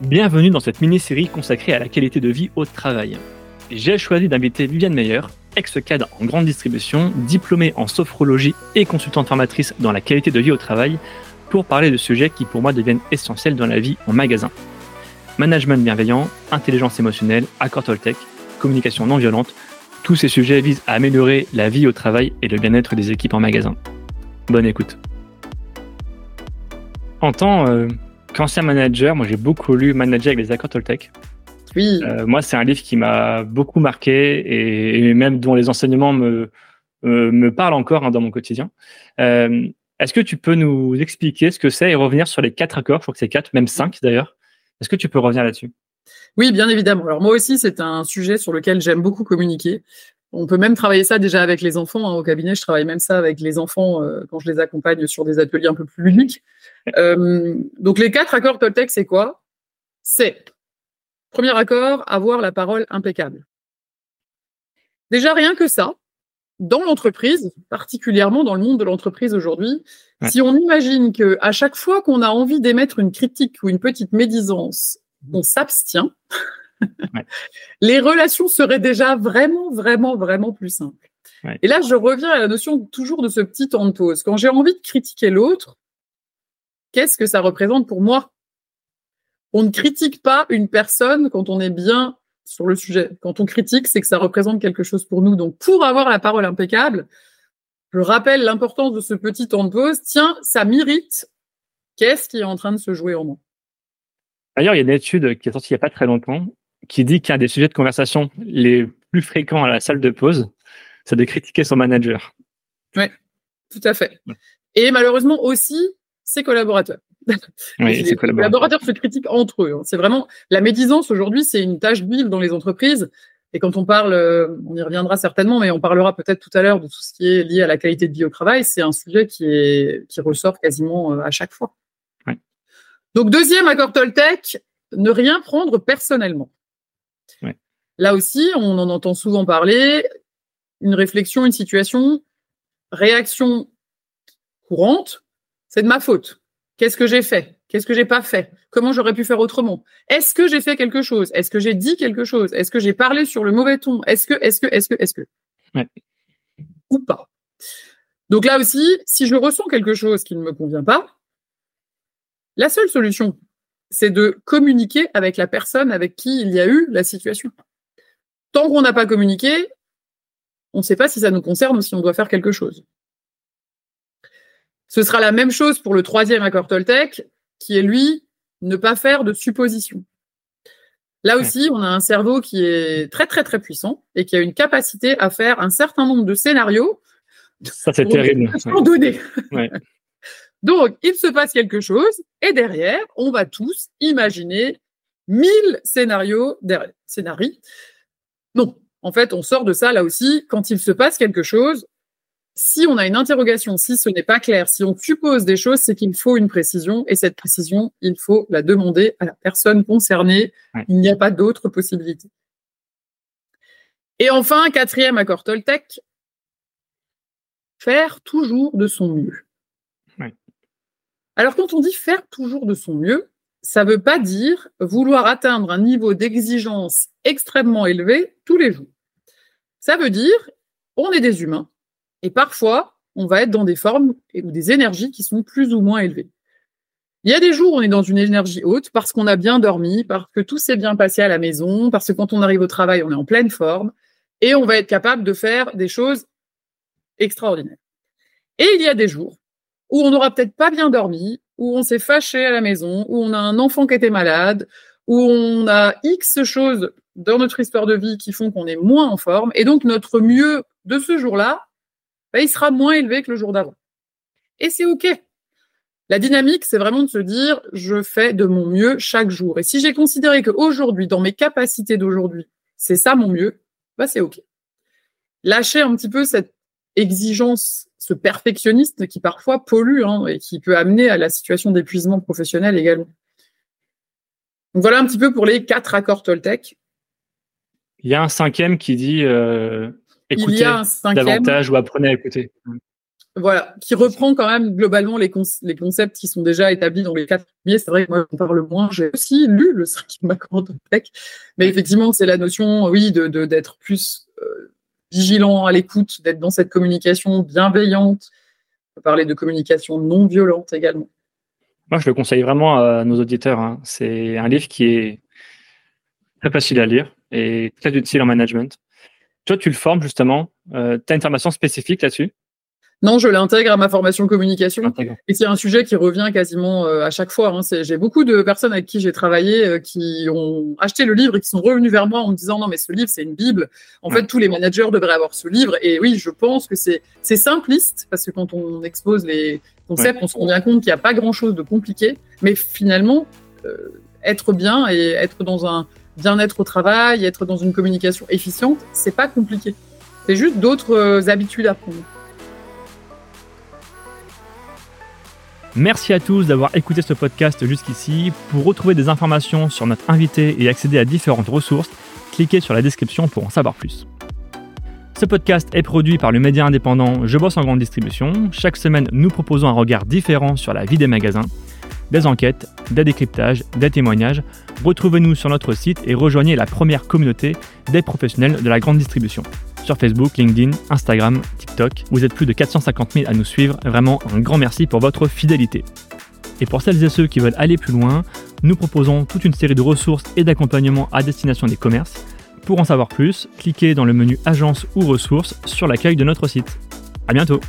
Bienvenue dans cette mini-série consacrée à la qualité de vie au travail. J'ai choisi d'inviter Viviane Meyer, ex-cadre en grande distribution, diplômée en sophrologie et consultante formatrice dans la qualité de vie au travail, pour parler de sujets qui pour moi deviennent essentiels dans la vie en magasin. Management bienveillant, intelligence émotionnelle, accord Toltec, communication non violente, tous ces sujets visent à améliorer la vie au travail et le bien-être des équipes en magasin. Bonne écoute. En tant euh, qu'ancien manager, moi j'ai beaucoup lu Manager avec les accords Toltec. Oui. Euh, moi, c'est un livre qui m'a beaucoup marqué et, et, même dont les enseignements me, me parlent encore hein, dans mon quotidien. Euh, Est-ce que tu peux nous expliquer ce que c'est et revenir sur les quatre accords? Je crois que c'est quatre, même cinq d'ailleurs. Est-ce que tu peux revenir là-dessus? Oui, bien évidemment. Alors moi aussi, c'est un sujet sur lequel j'aime beaucoup communiquer. On peut même travailler ça déjà avec les enfants. Hein. Au cabinet, je travaille même ça avec les enfants euh, quand je les accompagne sur des ateliers un peu plus ludiques. Euh, donc les quatre accords Toltec, c'est quoi? C'est premier accord, avoir la parole impeccable. Déjà rien que ça, dans l'entreprise, particulièrement dans le monde de l'entreprise aujourd'hui, ouais. si on imagine que à chaque fois qu'on a envie d'émettre une critique ou une petite médisance, on s'abstient. Ouais. Les relations seraient déjà vraiment, vraiment, vraiment plus simples. Ouais. Et là, je reviens à la notion toujours de ce petit temps de pause. Quand j'ai envie de critiquer l'autre, qu'est-ce que ça représente pour moi? On ne critique pas une personne quand on est bien sur le sujet. Quand on critique, c'est que ça représente quelque chose pour nous. Donc, pour avoir la parole impeccable, je rappelle l'importance de ce petit temps de pause. Tiens, ça m'irrite. Qu'est-ce qui est en train de se jouer en moi? D'ailleurs, il y a une étude qui est sortie il n'y a pas très longtemps qui dit qu'un des sujets de conversation les plus fréquents à la salle de pause, c'est de critiquer son manager. Oui, tout à fait. Et malheureusement aussi ses collaborateurs. Oui, les collaborateurs se critiquent entre eux. Hein. C'est vraiment la médisance aujourd'hui, c'est une tâche d'huile dans les entreprises. Et quand on parle, on y reviendra certainement, mais on parlera peut-être tout à l'heure de tout ce qui est lié à la qualité de vie au travail. C'est un sujet qui est qui ressort quasiment euh, à chaque fois. Donc deuxième accord Toltec, ne rien prendre personnellement. Là aussi, on en entend souvent parler. Une réflexion, une situation, réaction courante, c'est de ma faute. Qu'est-ce que j'ai fait? Qu'est-ce que j'ai pas fait? Comment j'aurais pu faire autrement? Est-ce que j'ai fait quelque chose? Est-ce que j'ai dit quelque chose? Est-ce que j'ai parlé sur le mauvais ton? Est-ce que, est-ce que, est-ce que, est-ce que? Ouais. Ou pas. Donc là aussi, si je ressens quelque chose qui ne me convient pas, la seule solution, c'est de communiquer avec la personne avec qui il y a eu la situation. Tant qu'on n'a pas communiqué, on ne sait pas si ça nous concerne ou si on doit faire quelque chose. Ce sera la même chose pour le troisième accord Toltec, qui est lui, ne pas faire de suppositions. Là aussi, on a un cerveau qui est très très très puissant et qui a une capacité à faire un certain nombre de scénarios. Ça c'est terrible. Ouais. Donc, il se passe quelque chose et derrière, on va tous imaginer mille scénarios derrière. Scénarii. Non, en fait, on sort de ça là aussi. Quand il se passe quelque chose, si on a une interrogation, si ce n'est pas clair, si on suppose des choses, c'est qu'il faut une précision. Et cette précision, il faut la demander à la personne concernée. Ouais. Il n'y a pas d'autre possibilité. Et enfin, quatrième accord Toltec, faire toujours de son mieux. Alors, quand on dit faire toujours de son mieux, ça ne veut pas dire vouloir atteindre un niveau d'exigence extrêmement élevé tous les jours. Ça veut dire, on est des humains, et parfois, on va être dans des formes ou des énergies qui sont plus ou moins élevées. Il y a des jours où on est dans une énergie haute parce qu'on a bien dormi, parce que tout s'est bien passé à la maison, parce que quand on arrive au travail, on est en pleine forme, et on va être capable de faire des choses extraordinaires. Et il y a des jours où on n'aura peut-être pas bien dormi, où on s'est fâché à la maison, où on a un enfant qui était malade, où on a X choses dans notre histoire de vie qui font qu'on est moins en forme, et donc notre mieux de ce jour-là, ben, il sera moins élevé que le jour d'avant. Et c'est OK. La dynamique, c'est vraiment de se dire, je fais de mon mieux chaque jour. Et si j'ai considéré qu'aujourd'hui, dans mes capacités d'aujourd'hui, c'est ça mon mieux, ben c'est OK. Lâcher un petit peu cette exigence, ce perfectionniste qui parfois pollue hein, et qui peut amener à la situation d'épuisement professionnel également. Donc voilà un petit peu pour les quatre accords Toltec. Il y a un cinquième qui dit euh, écoutez davantage ou apprenez à écouter. Voilà, qui reprend quand même globalement les, les concepts qui sont déjà établis dans les quatre premiers. C'est vrai que moi, j'en parle moins. J'ai aussi lu le cinquième accord de Peck. Mais effectivement, c'est la notion, oui, de d'être plus vigilant à l'écoute, d'être dans cette communication bienveillante. On peut parler de communication non violente également. Moi, je le conseille vraiment à nos auditeurs. Hein. C'est un livre qui est très facile à lire et très utile en management. Toi, tu le formes justement. Euh, tu as une formation spécifique là-dessus? Non, je l'intègre à ma formation communication. Et c'est un sujet qui revient quasiment euh, à chaque fois. Hein. J'ai beaucoup de personnes avec qui j'ai travaillé euh, qui ont acheté le livre et qui sont revenus vers moi en me disant non mais ce livre c'est une bible. En fait, tous les managers devraient avoir ce livre. Et oui, je pense que c'est c'est simpliste parce que quand on expose les concepts, on se rend bien compte qu'il n'y a pas grand chose de compliqué. Mais finalement, euh, être bien et être dans un bien-être au travail, être dans une communication efficiente, c'est pas compliqué. C'est juste d'autres habitudes à prendre. Merci à tous d'avoir écouté ce podcast jusqu'ici. Pour retrouver des informations sur notre invité et accéder à différentes ressources, cliquez sur la description pour en savoir plus. Ce podcast est produit par le média indépendant Je bosse en grande distribution. Chaque semaine, nous proposons un regard différent sur la vie des magasins, des enquêtes, des décryptages, des témoignages. Retrouvez-nous sur notre site et rejoignez la première communauté des professionnels de la grande distribution Facebook, LinkedIn, Instagram, TikTok. Vous êtes plus de 450 000 à nous suivre. Vraiment un grand merci pour votre fidélité. Et pour celles et ceux qui veulent aller plus loin, nous proposons toute une série de ressources et d'accompagnements à destination des commerces. Pour en savoir plus, cliquez dans le menu Agence ou ressources sur l'accueil de notre site. À bientôt